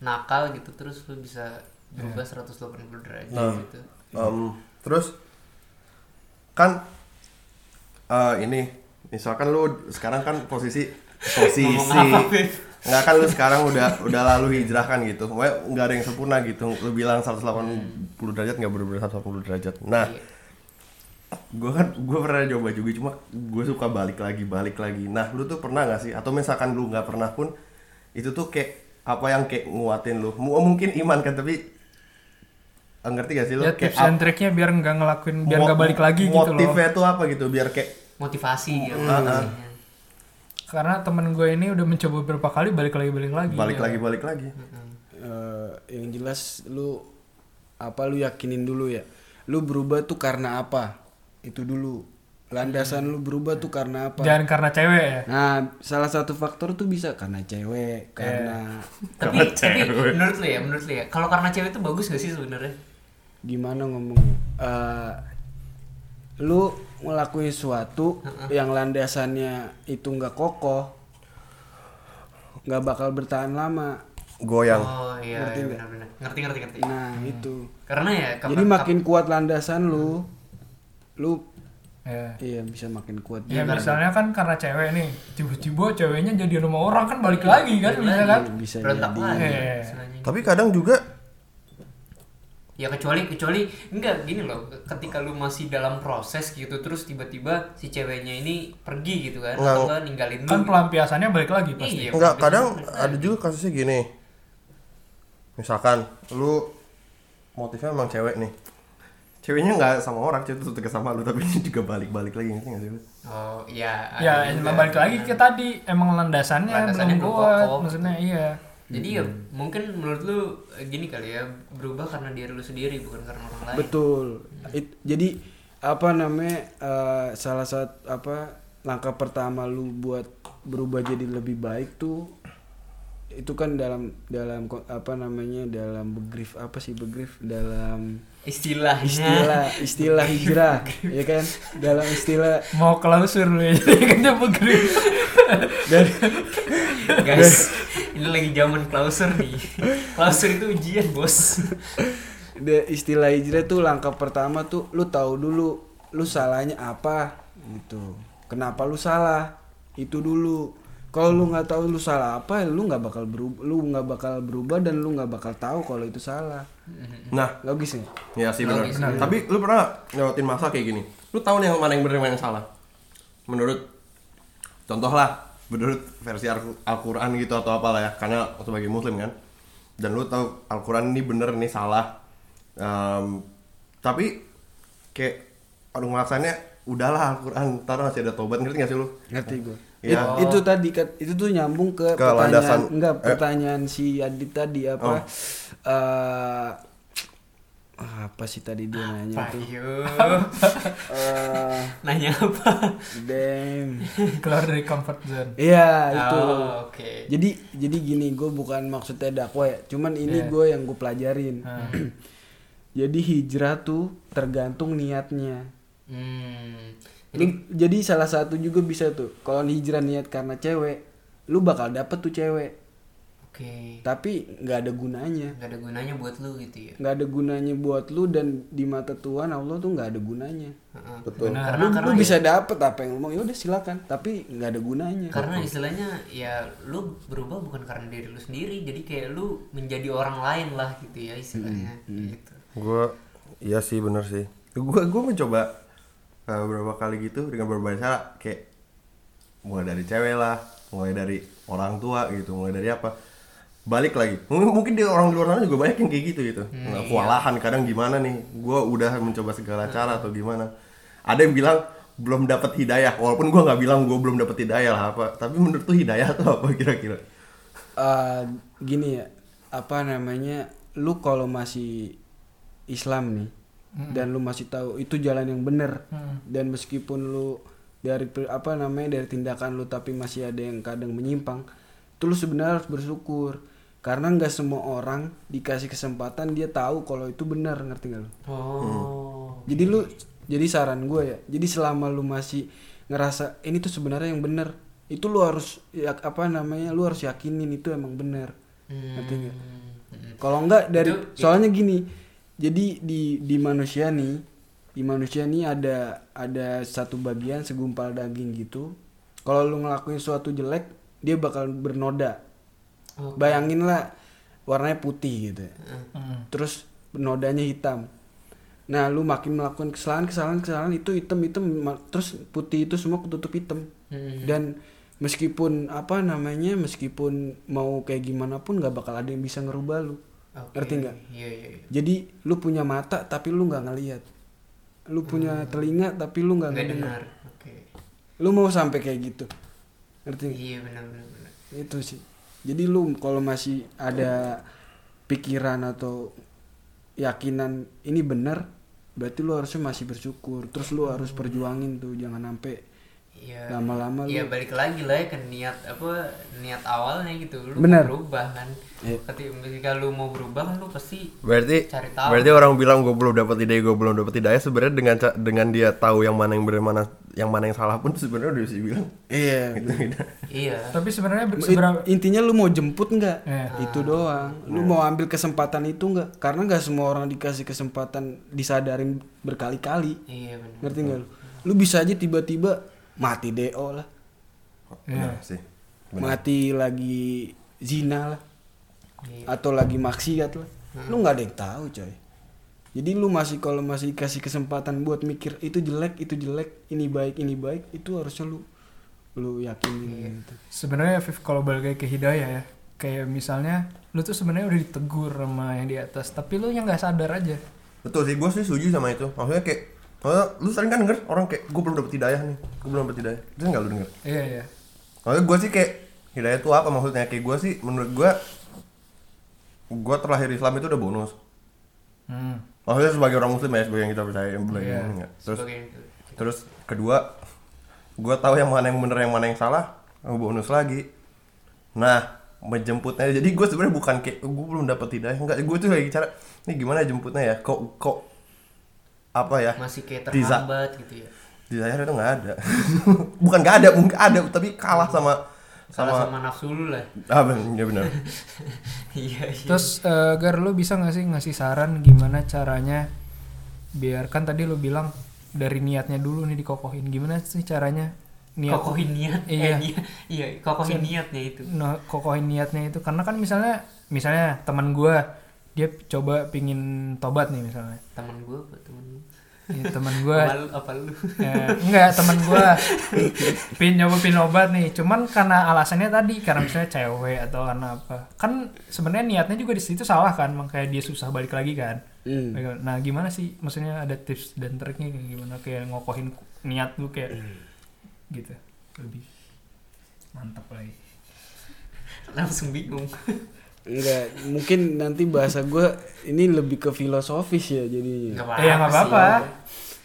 nakal gitu terus lu bisa berubah 180 derajat Nah. gitu. Em, terus? Kan eh, ini misalkan lu sekarang kan posisi posisi nggak kan lu sekarang udah udah lalu hijrah kan gitu. Pokoknya nggak ada yang sempurna gitu. Lu bilang 180 derajat nggak bener-bener 180 derajat. Nah Iya. Gue kan gue pernah coba juga cuma gue suka balik lagi balik lagi nah lu tuh pernah nggak sih atau misalkan lu nggak pernah pun itu tuh kayak apa yang kayak nguatin lu Mu- mungkin iman kan tapi eh, ngerti gak sih lu Ya kayak tips and triknya biar nggak ngelakuin biar nggak balik lagi gitu loh. motifnya tuh apa gitu biar kayak motivasi motivasinya. Karena temen gue ini udah mencoba beberapa kali balik lagi balik lagi. balik ya. lagi balik lagi Eh, yang jelas lu apa lu yakinin dulu ya. Lu berubah tuh karena apa? Itu dulu. landasan lu berubah tuh karena apa? Jangan karena cewek ya. nah salah satu faktor tuh bisa karena cewek karena tapi tapi menurut lu ya menurut lu ya kalau karena cewek itu bagus gak sih sebenarnya? Gimana ngomongnya Eh, lu ngelakuin sesuatu yang landasannya itu nggak kokoh nggak bakal bertahan lama. Goyang. Oh iya, iya benar-benar. Ngerti ngerti ngerti. Nah itu. Karena ya jadi makin kuat landasan lu lu Ya. iya bisa makin kuat Ya misalnya kan karena cewek nih, tiba-tiba ceweknya jadi sama orang kan balik lagi kan bisa kan? bisa jadi lagi Iya. tapi kadang juga ya kecuali kecuali enggak gini loh ketika lu masih dalam proses gitu terus tiba-tiba si ceweknya ini pergi gitu kan Nggak. atau nggak ninggalin lu Kan pelampiasannya balik lagi pasti. iya Enggak, kadang ada lagi. juga kasusnya gini. Misalkan lu motifnya emang cewek nih. Ceweknya nggak sama orang, cewek itu suka sama lu tapi juga balik-balik lagi ngerti nggak sih lu? oh iya Ya, emang juga. balik lagi ke tadi emang landasannya, Landasannya belum kuat, maksudnya iya. jadi ya mungkin menurut lu eh, gini kali ya berubah karena diri lu sendiri bukan karena orang lain betul It- jadi apa namanya eh, salah satu apa langkah pertama lu buat berubah jadi lebih baik tuh itu kan dalam dalam apa namanya dalam begrif apa sih begrif dalam istilahnya istilah istilah hijrah ya kan? Dalam istilah Mau klausur lu ya, kan dia begrip. dari guys ini lagi zaman klausur nih. Klausur itu ujian bos. Da- istilah hijrah tuh langkah pertama tuh lu tahu dulu lu salahnya apa? Gitu. Kenapa lu salah? Itu dulu kalau lu nggak tahu lu salah apa lu nggak bakal berubah lu nggak bakal berubah dan lu nggak bakal tahu kalau itu salah Nah, logis nih ya sih benar. Tapi lu pernah lewatin masa kayak gini? Lu tahu nih yang mana yang benar mana yang salah? Menurut contoh lah, menurut versi Al- Al-Qur'an gitu atau apalah ya, karena sebagai muslim kan. Dan lu tahu Al-Qur'an ini bener ini salah. Em, tapi kayak aduh ngerasanya udahlah Al-Quran ntar masih ada tobat ngerti gak sih lu? ngerti gue Iya. itu tadi kan itu tuh nyambung ke, Ke pertanyaan landasan- enggak eh. pertanyaan si Adit tadi Oh. apa eh apa sih tadi dia nanya tuh Ayo, Eh, nanya apa? damn Keluar dari comfort zone. Iya itu. Oh, oke. Jadi jadi gini, gue bukan maksudnya dakwah ya, cuman ini Iya. gue yang gue pelajarin. Ah. jadi hijrah tuh tergantung niatnya. Hmm. Lu, jadi salah satu juga bisa tuh, kalau hijrah niat karena cewek, lu bakal dapet tuh cewek. Oke. Tapi nggak ada gunanya, Gak ada gunanya buat lu gitu ya. nggak ada gunanya buat lu dan di mata Tuhan Allah tuh nggak ada gunanya. Heeh. Betul. Karena lu, karena lu bisa dapet apa yang lu mau, ya udah silakan. Tapi nggak ada gunanya. karena istilahnya ya lu berubah bukan karena diri lu sendiri jadi kayak lu menjadi orang lain lah gitu ya istilahnya gitu Gue, iya sih bener sih. Gue gue mencoba uh, beberapa kali gitu dengan berbagai cara kayak mulai dari cewek lah, mulai dari orang tua gitu, mulai dari apa. Balik lagi. M- Mungkin di orang luar sana juga banyak yang kayak gitu gitu. Nah, kewalahan kadang gimana nih? Gue udah mencoba segala cara atau gimana. Ada yang bilang belum dapat hidayah, walaupun gue nggak bilang gue belum dapat hidayah lah apa. Tapi menurut tuh hidayah tuh apa kira-kira? Eh, gini ya apa namanya lu kalau masih Islam nih dan lu masih tahu itu jalan yang benar dan meskipun lu dari apa namanya dari tindakan lu tapi masih ada yang kadang menyimpang itu lu sebenarnya harus bersyukur. Karena nggak semua orang dikasih kesempatan dia tahu kalau itu benar ngerti gak lu? Oh. Jadi lu jadi saran gue ya jadi selama lu masih ngerasa ini tuh sebenarnya yang benar itu lu harus ya, apa namanya lu harus yakinin itu emang benar ngerti nggak? Hmm. kalau enggak dari Itu- soalnya gini jadi di di manusia nih di manusia nih ada ada satu bagian segumpal daging gitu kalau lu ngelakuin suatu jelek dia bakal bernoda Oke. bayangin lah warnanya putih gitu ya. Hmm. terus nodanya hitam nah lu makin melakukan kesalahan kesalahan kesalahan itu hitam hitam terus putih itu semua ketutup hitam Hmm. dan meskipun apa namanya meskipun mau kayak gimana pun nggak bakal ada yang bisa ngerubah lu Oke. ngerti nggak? Iya iya iya. jadi lu punya mata tapi lu nggak ngelihat. Lu punya telinga tapi lu nggak dengar oke. Lu mau sampai kayak gitu. Ngerti nggak? iya benar benar benar. Itu sih. Jadi lu kalau masih ada pikiran atau yakinan ini benar berarti lu harusnya masih bersyukur. Terus lu harus perjuangin tuh jangan sampai Iya. lama-lama Iya lu balik lagi lah ya ke niat apa niat awalnya gitu. Lu Bener. mau berubah kan. Iya. ketika ketika lu mau berubah kan lu pasti Berarti Cari tahu. berarti orang bilang gue belum dapat ide, gue belum dapat hidayah sebenarnya dengan dengan dia tahu yang mana yang benar mana yang mana yang salah pun sebenarnya udah bisa bilang. iya. Iya. Tapi sebenarnya seberapa intinya lu mau jemput nggak? Iya. itu doang. Lu mau ambil kesempatan itu nggak? Karena nggak semua orang dikasih kesempatan disadarin berkali-kali. Iya benar ngerti nggak lu? Lu bisa aja tiba-tiba mati do lah. Benar sih. mati lagi zina lah. Iya. atau lagi maksiat lah. Lu nggak ada yang tahu coy. Jadi lu masih kalau masih kasih kesempatan buat mikir itu jelek itu jelek ini baik ini baik itu harusnya lu lu yakinin gitu. sebenarnya Viv kalau balik lagi ke hidayah ya kayak misalnya lu tuh sebenarnya udah ditegur sama yang di atas tapi lu yang nggak sadar aja. Betul sih, gue sih setuju sama itu. Maksudnya kayak Maksudnya, lu sering kan denger orang kayak gue belum dapet hidayah nih, gue belum dapet hidayah. Itu nggak lu denger? iya iya Maksudnya gue sih kayak hidayah itu apa maksudnya? Kayak gue sih menurut gue gue terlahir Islam itu udah bonus. hmm. Maksudnya sebagai orang muslim ya, sebagai yang kita percaya yang belajar Iya. ini ya. Terus sebagai terus kedua gue tahu yang mana yang bener yang mana yang salah oh, bonus lagi nah menjemputnya jadi gue sebenarnya bukan kayak gue belum dapat hidayah enggak gue tuh lagi cara ini gimana jemputnya ya kok kok apa ya masih kayak terhambat gitu ya? hidayah itu nggak ada. Bukan nggak ada mungkin ada tapi kalah sama sama, sama nafsu lu lah. Ah benar ya benar. Iya iya. Terus eh, Gar lu bisa nggak sih ngasih saran gimana caranya biarkan tadi lu bilang dari niatnya dulu nih dikokohin. Gimana sih caranya niat kokohin niat? Iya. eh, niat. Iya kokohin niatnya itu. No, kokohin niatnya itu. Karena kan misalnya misalnya teman gua dia coba pingin tobat nih misalnya. Teman gue apa teman lu? Ya, teman gua. Apa lu apa lu? Ya, enggak teman gua. Pin nyoba pin obat nih. Cuman karena alasannya tadi karena misalnya cewek atau karena apa. Kan sebenarnya niatnya juga di situ salah kan makanya dia susah balik lagi kan. Hmm. nah gimana sih? Maksudnya ada tips dan triknya kayak gimana? Kayak ngokohin niat lu kayak gitu. Lebih mantap lagi. Langsung bingung Enggak, mungkin nanti bahasa gue ini lebih ke filosofis ya jadinya. eh ya nggak sih. apa-apa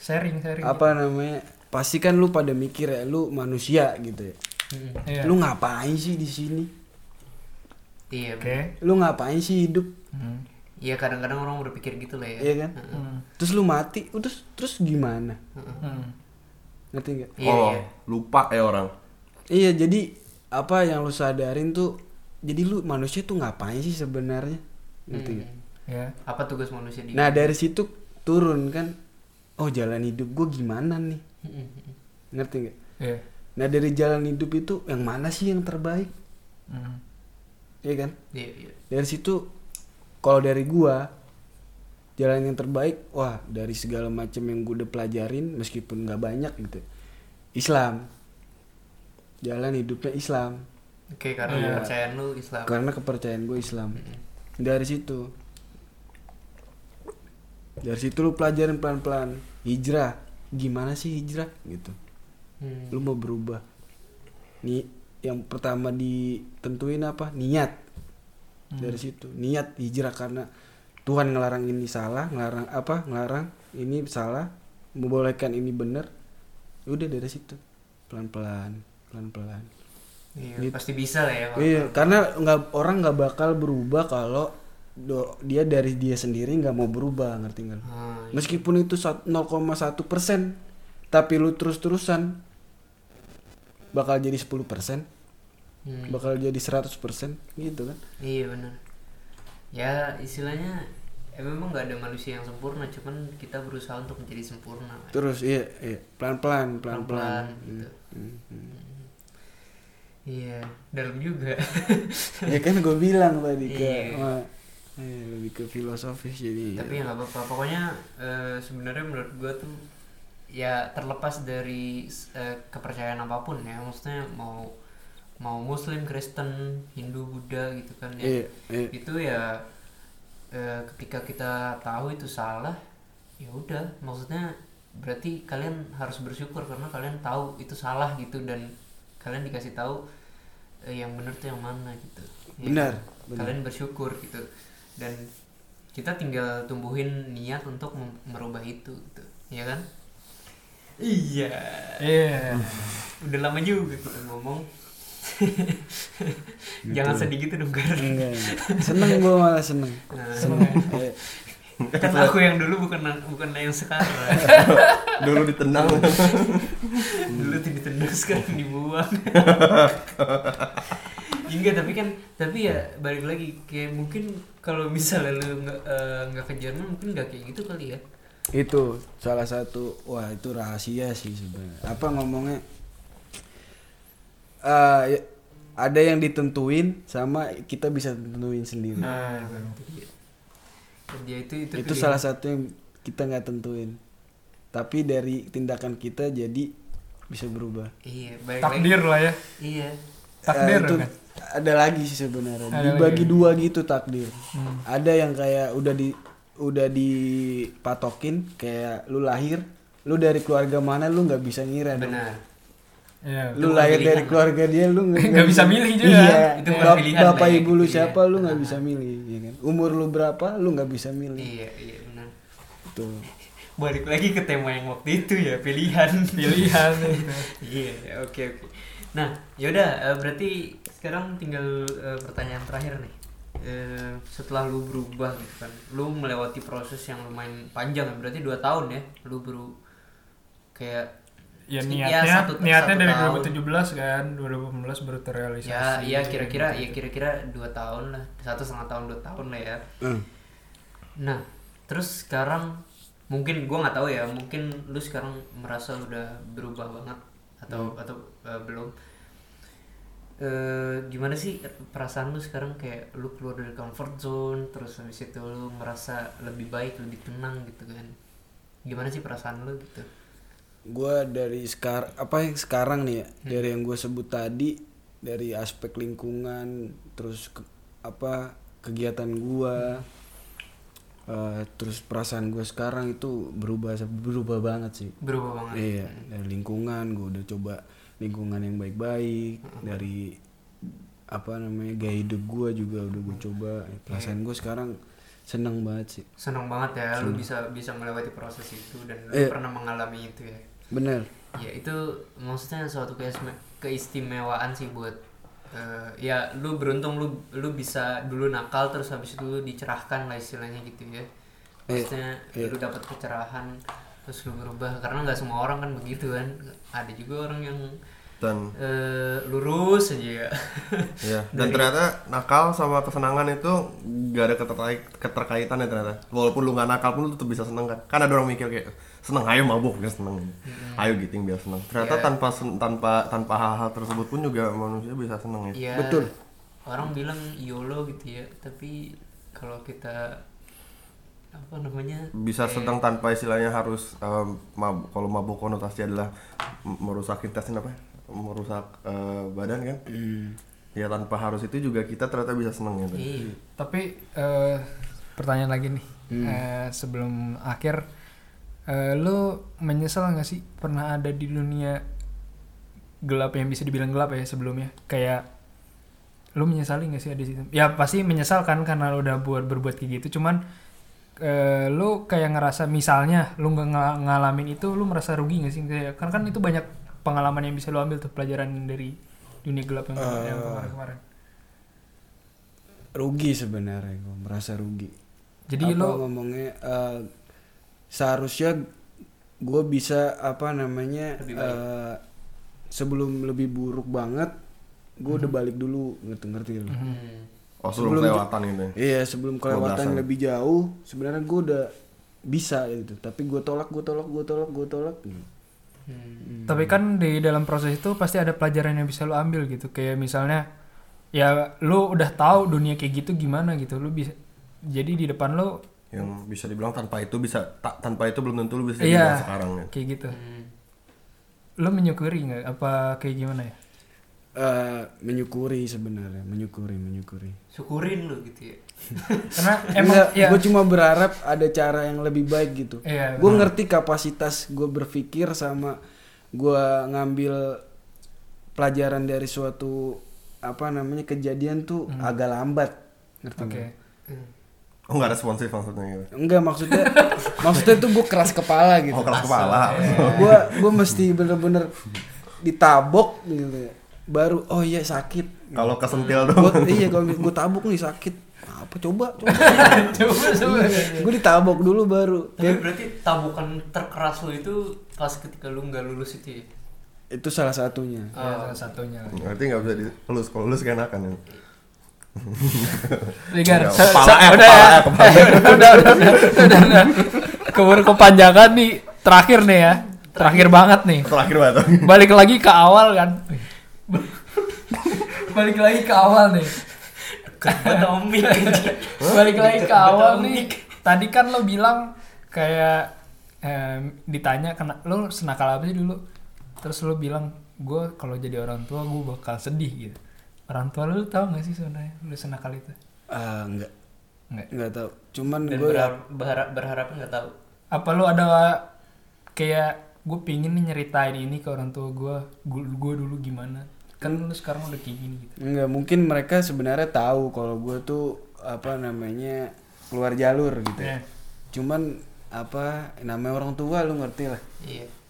sharing sharing Apa namanya? Pasti kan lu pada mikir ya, lu manusia gitu ya. Mm-mm. Iya. Lu ngapain sih di sini? iya oke bener. Lu ngapain sih hidup? Hmm. iya kadang-kadang orang berpikir gitu lah ya Iya kan? Hmm. Terus lu mati, udah terus gimana? Hmm. Ngerti nggak? iya oh iya lupa ya orang Iya, jadi apa yang lu sadarin tuh jadi lu manusia tuh ngapain sih sebenarnya? Ngerti nggak? Hmm. ya apa tugas manusia di Nah, dari situ turun kan oh jalan hidup gue gimana nih? Mm-mm. Ngerti nggak? ya Nah, dari jalan hidup itu yang mana sih yang terbaik? Hmm. Iya kan? iya iya dari situ kalau dari gua jalan yang terbaik wah dari segala macam yang gua udah pelajarin meskipun nggak banyak gitu Islam jalan hidupnya Islam oke karena Iya. kepercayaan lu Islam. Karena kepercayaan gue Islam. Dari situ. Dari situ lu pelajarin pelan-pelan. Hijrah. Gimana sih hijrah? Gitu. Hmm. lu mau berubah. Nih yang pertama ditentuin apa? Niat. Dari situ. Niat hijrah karena Tuhan ngelarang ini salah ngelarang apa? Ngelarang ini salah. Membolehkan ini benar. Udah dari situ. Pelan pelan pelan pelan iya Gitu. pasti bisa lah ya iya karena nggak orang nggak bakal berubah kalau do- dia dari dia sendiri nggak mau berubah ngerti nggak? Ah, iya. meskipun itu sat- 0,1 persen tapi lu terus terusan bakal jadi 10 persen Hmm. bakal jadi 100 persen gitu kan Iya benar. Ya istilahnya ya memang nggak ada manusia yang sempurna, cuman kita berusaha untuk menjadi sempurna. terus iya iya pelan pelan pelan pelan Pelan-pelan, gitu. Iya, dalam juga. ya kan gue bilang tadi ke Iya. eh, lebih ke filosofis jadi Tapi ya nggak apa-apa. Pokoknya eh, sebenarnya menurut gua tuh ya terlepas dari eh, kepercayaan apa pun ya, maksudnya mau mau Muslim, Kristen, Hindu, Buddha gitu kan ya. iya iya itu ya eh, ketika kita tahu itu salah ya udah maksudnya berarti kalian harus bersyukur karena kalian tahu itu salah gitu dan kalian dikasih tahu eh, yang benar tuh yang mana gitu. Ya, Benar, benar. kalian bersyukur gitu. Dan kita tinggal tumbuhin niat untuk merubah itu gitu. Ya kan? Iya. Iya. udah lama juga kita ngomong. Jangan sedih gitu dong Gar. Seneng gue malah seneng. Nah, seneng. Eh, kan aku yang dulu bukan bukan yang sekarang. Dulu ditendang. dulu. Ditendang sekarang dibuang. Enggak tapi kan tapi ya balik lagi kayak mungkin kalau misalnya lu nggak nggak ke Jerman mungkin nggak kayak gitu kali ya. Itu salah satu wah itu rahasia sih sebenarnya. Apa ngomongnya? Eh, ya, ada yang ditentuin sama kita bisa tentuin sendiri. Nah dia dia itu itu, itu pilihan. salah satu yang kita nggak tentuin tapi dari tindakan kita jadi bisa berubah iya baik Takdir lah ya. iya Takdir Eh, itu kan. ada lagi sih sebenarnya Ada dibagi lagi. dua gitu takdir Hmm. ada yang kayak udah di udah dipatokin kayak lu lahir lu dari keluarga mana lu nggak bisa ngira dong Iya. lu lahir pilihan. dari keluarga dia lu Nggak bisa milih juga. iya. Itu bukan Bap- pilihan bapak ibu lu gitu ya. siapa lu nggak bisa milih ya kan? Umur lu berapa lu nggak bisa milih. Iya iya benar. Tuh. Balik lagi ke tema yang waktu itu ya pilihan. Pilihan iya oke oke. Nah yaudah eh, berarti sekarang tinggal eh, pertanyaan terakhir nih. Eh, setelah lu berubah gitu kan lu melewati proses yang lumayan panjang ya berarti dua tahun ya lu baru kayak Ya Ya, niatnya satu- niatnya satu dari tahun. 2017 kan, 2018 baru terrealisasi. ya iya kira-kira ya kira-kira dua tahun lah satu setengah tahun dua tahun lah ya Hmm. Nah, terus sekarang mungkin gua nggak tahu ya, mungkin lu sekarang merasa udah berubah banget atau atau eh, belum? Eh gimana sih perasaan lu sekarang kayak lu keluar dari comfort zone, terus habis itu lu merasa lebih baik, lebih tenang gitu kan? Gimana sih perasaan lu gitu? Gue dari sekarang apa yang sekarang nih ya dari yang gue sebut tadi dari aspek lingkungan terus ke- apa kegiatan gue eh, terus perasaan gue sekarang itu berubah berubah banget sih Berubah banget. iya dari lingkungan gue udah coba lingkungan yang baik-baik dari apa namanya gaya hidup gue juga udah gue coba perasaan gue sekarang seneng banget sih Senang banget ya lu bisa bisa melewati proses itu dan lu Iya. pernah mengalami itu ya. Bener Ya itu maksudnya suatu keistimewaan sih buat eh, ya lu beruntung lu lu bisa dulu nakal terus habis itu lu dicerahkan lah istilahnya gitu ya. Maksudnya lu dapat kecerahan terus lu berubah karena nggak semua orang kan begitu kan. Ada juga orang yang Dan eh, lurus aja ya. ya, dan ternyata nakal sama kesenangan itu gak ada keterkait keterkaitan ya ternyata. Walaupun lu nggak nakal pun lu tetap bisa seneng kan. Kan ada orang mikir kayak seneng ayo mabuk biar seneng. Ayo giting biar seneng. Ternyata tanpa sen- tanpa tanpa hal-hal tersebut pun juga manusia bisa seneng ya. Iya. Betul. Orang bilang YOLO gitu ya, tapi kalau kita apa namanya bisa sedang tanpa istilahnya harus em, mabuk kalau mabuk konotasi adalah merusak intestine apa ya? merusak eh, badan kan ya tanpa harus itu juga kita ternyata bisa seneng gitu Iya. Tapi eh, pertanyaan lagi nih. Eh, sebelum akhir eh, lu menyesal nggak sih pernah ada di dunia gelap yang bisa dibilang gelap ya sebelumnya? Kayak lu menyesali nggak sih ada di situ? Ya pasti menyesal kan karena lu udah buat berbuat kayak gitu. Cuman eh, lu kayak ngerasa misalnya lu nggak nga- ngalamin itu lu merasa rugi nggak sih? Kayak kan kan itu banyak pengalaman yang bisa lu ambil tuh pelajaran dari dunia gelap yang, kemarin-kemarin. rugi sebenarnya gue merasa rugi Jadi apa lo ngomongnya eh, seharusnya gue bisa apa namanya eh, sebelum lebih buruk banget gue udah balik dulu ngerti ngerti lo Hmm. oh sebelum kelewatan gitu ya iya sebelum kelewatan Kebablasan. lebih jauh sebenarnya gue udah bisa gitu tapi gue tolak gue tolak gue tolak gue tolak Hmm. Tapi kan di dalam proses itu pasti ada pelajaran yang bisa lo ambil gitu. Kayak misalnya ya lo udah tahu dunia kayak gitu gimana gitu. Lo bisa jadi di depan lo yang bisa dibilang tanpa itu bisa ta- tanpa itu belum tentu lu bisa Iya. dibilang sekarang ya kayak gitu. Hmm. Lo menyukuri nggak apa kayak gimana ya? Eh, menyukuri sebenarnya menyukuri menyukuri Syukurin lu gitu ya. Karena emang ya gue cuma berharap ada cara yang lebih baik gitu Iya, gue ngerti kapasitas gue berpikir sama gue ngambil pelajaran dari suatu apa namanya kejadian tuh agak lambat ngerti Hmm. Nggak? Hmm. Oh nggak responsif maksudnya gitu. enggak maksudnya maksudnya tuh gue keras kepala gitu Oh keras kepala. gue gue mesti bener-bener ditabok gitu ya. baru oh iya sakit Kalau kesentil dong. gua, iya kalau gue tabok nih sakit apa coba coba coba coba gue ditabok dulu baru Tapi Kayak- berarti tabukan terkeras lu itu pas ketika lu nggak lulus itu ya? itu salah satunya ya salah satunya Berarti nggak bisa dilus. Kalau lulus keenakan ya. Ligar, Enggak, se- kepala, eh, udah, kepala, ya. eh, kepala. udah, udah, udah, udah, udah. Keburu kepanjangan nih, terakhir nih ya, terakhir banget nih. Terakhir banget. Balik lagi ke awal kan. Balik lagi ke awal nih. Balik lagi ke awal nih. Tadi kan lo bilang kayak em, ditanya kena lo senakal apa sih dulu? Terus lo bilang gue kalau jadi orang tua gue bakal sedih gitu. Orang tua lo tau gak sih sebenarnya lo senakal itu? ah enggak Enggak. enggak tahu cuman Dan gue berharap, berharap, berharap nggak tahu. apa lu ada kayak gue pingin nih nyeritain ini ke orang tua gue gue dulu gimana kan lu sekarang udah kayak gini gitu Enggak, mungkin mereka sebenarnya tahu kalau gue tuh apa namanya keluar jalur gitu. Iya. Cuman apa namanya orang tua lu ngerti lah. Iya. Ngerti,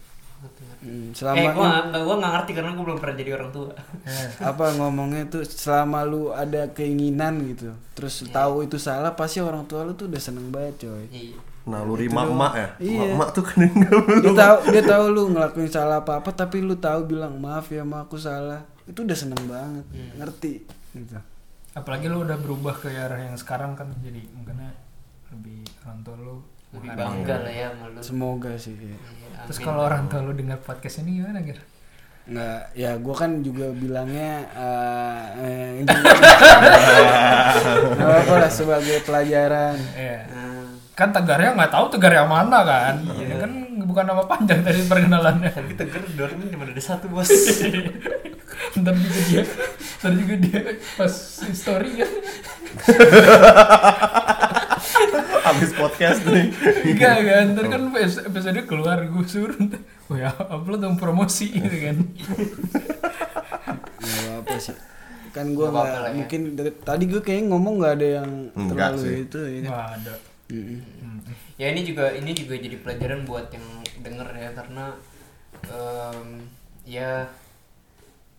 Hmm, eh, selama gua nggak gua nggak ngerti karena gua belum pernah jadi orang tua. apa ngomongnya tuh selama lu ada keinginan gitu, terus tahu itu salah pasti orang tua lu tuh udah seneng banget coy. Iya. Naluri mak-mak ya. Iya. Mak-mak tuh kan enggak Dia tahu dia tahu lu ngelakuin salah apa apa tapi lu tahu bilang maaf ya ma aku salah. Itu udah seneng banget, ngerti gitu. apalagi lu udah berubah ke arah yang sekarang kan jadi mungkin lebih orang tua lu Lebih bangga lah ya sama lu. Semoga sih. ya. Iya, terus kalau orang tua lu dengar podcast ini gimana gitu Nggak, ya gue kan juga bilangnya eh, eh, nggak apa lah sebagai pelajaran. Iya. Nah, kan tegarnya nggak tahu tegar yang mana kan Ini kan bukan nama panjang dari perkenalannya tapi tegar dorong cuma ada satu bos. ntar juga dia ntar juga dia pas story kan Habis podcast nih. Enggak kan, ntar kan episode keluar gue suruh ntar, Oh ya upload dong promosi gitu kan Nggak apa sih. Kan gue Nggak ya. mungkin dari, tadi gue kayaknya ngomong nggak ada yang terlalu sih. itu ya. Nggak ada Mm-mm. Hmm. ya ini juga ini juga jadi pelajaran buat yang denger ya karena em, ya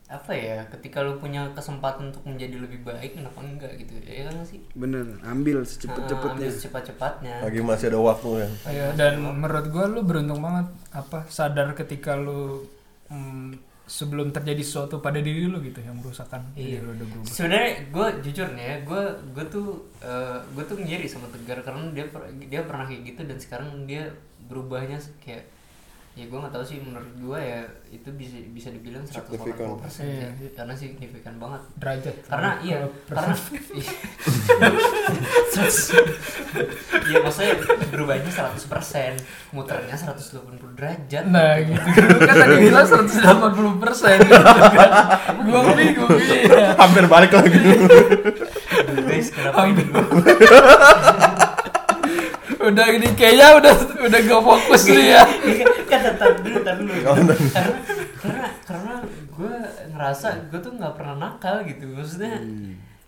apa ya ketika lu punya kesempatan untuk menjadi lebih baik kenapa enggak gitu ya kan sih Bener, ambil Nah, secepat-cepatnya. ambil secepat-cepatnya Lagi masih ada waktu ya. Iya, dan menurut gue lu beruntung banget apa sadar ketika lu mm, sebelum terjadi sesuatu pada diri lu gitu yang merusakkan Iya. diri lu udah berubah. sebenarnya gue jujur nih ya gue gue tuh gue tuh ngiri sama tegar karena dia per- dia pernah kayak gitu dan sekarang dia berubahnya kayak ya gue nggak tahu sih menurut gue ya itu bisa bisa dibilang 180% Signifikan. ya, Iya. karena signifikan banget Derajat. karena iya karena iya maksudnya berubahnya 100% muternya 180 derajat Nah gitu kan tadi bilang 180 persen gitu kan. Gue bingung iya. Hampir balik lagi. Guys kenapa ini gua Udah ini kayaknya udah udah gak fokus nih ya. kan tar dulu tar dulu karena karena karena gue ngerasa gue tuh nggak pernah nakal gitu maksudnya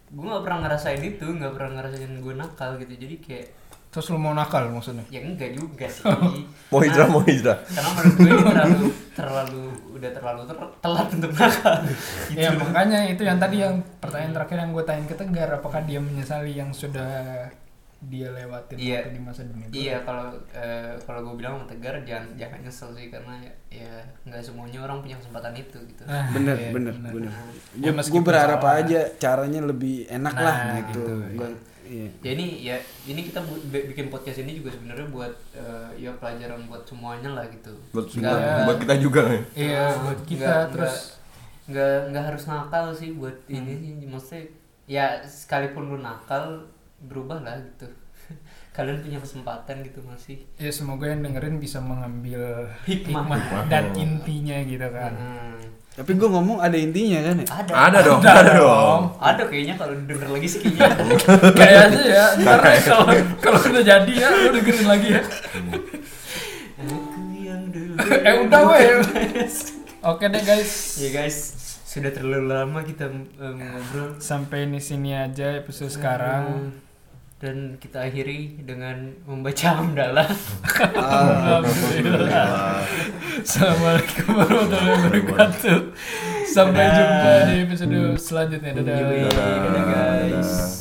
gue nggak pernah ngerasain itu nggak pernah ngerasain gue nakal gitu jadi kayak Terus lu mau nakal maksudnya? ya enggak juga sih Mau hijrah, mau hijrah. karena menurut gue ini terlalu terlalu udah terlalu ter- telat untuk nakal gitu. Ya makanya itu yang tadi yang pertanyaan terakhir yang gue tanya ke Tegar apakah dia menyesali yang sudah dia lewatin Iya. waktu di masa dunia? Iya kalau eh, kalau gue bilang Tegar jangan jangan nyesel sih karena ya, ya nggak semuanya orang punya kesempatan itu gitu. Ah, Bener, iya, bener, bener. bener. Ya, Gue meskipun berharap salah. aja caranya lebih enak Nah, lah gitu. gitu, Gua- iya. Ya ini ya ini kita bikin podcast ini juga sebenarnya buat eh, ya pelajaran buat semuanya lah gitu. Buat, Nggak- buat, buat kita juga nih. Iya, buat kita nggak- terus nggak nggak harus nakal sih buat Hmm. ini sih maksudnya ya sekalipun lu nakal berubah lah gitu. Kalian punya kesempatan gitu masih. ya semoga yang dengerin bisa mengambil Hikmah. hikmah, dan intinya gitu kan. Hmm. Tapi gue ngomong ada intinya kan ya? Ada. Ada dong, Ada ada dong. Ada kayaknya kalau denger lagi sih kayaknya. Kayaknya ya, ntar kalau kalau udah jadi ya lu dengerin lagi ya. Aku yang dulu. eh udah weh. Oke deh guys. Ya guys, sudah terlalu lama kita eh, ngobrol. Sampai di sini aja episode sekarang. Dan kita akhiri dengan membaca hamdalah. Alhamdulillah. Assalamualaikum warahmatullahi wabarakatuh. Sampai jumpa di episode selanjutnya. Dadah. Dadah, guys.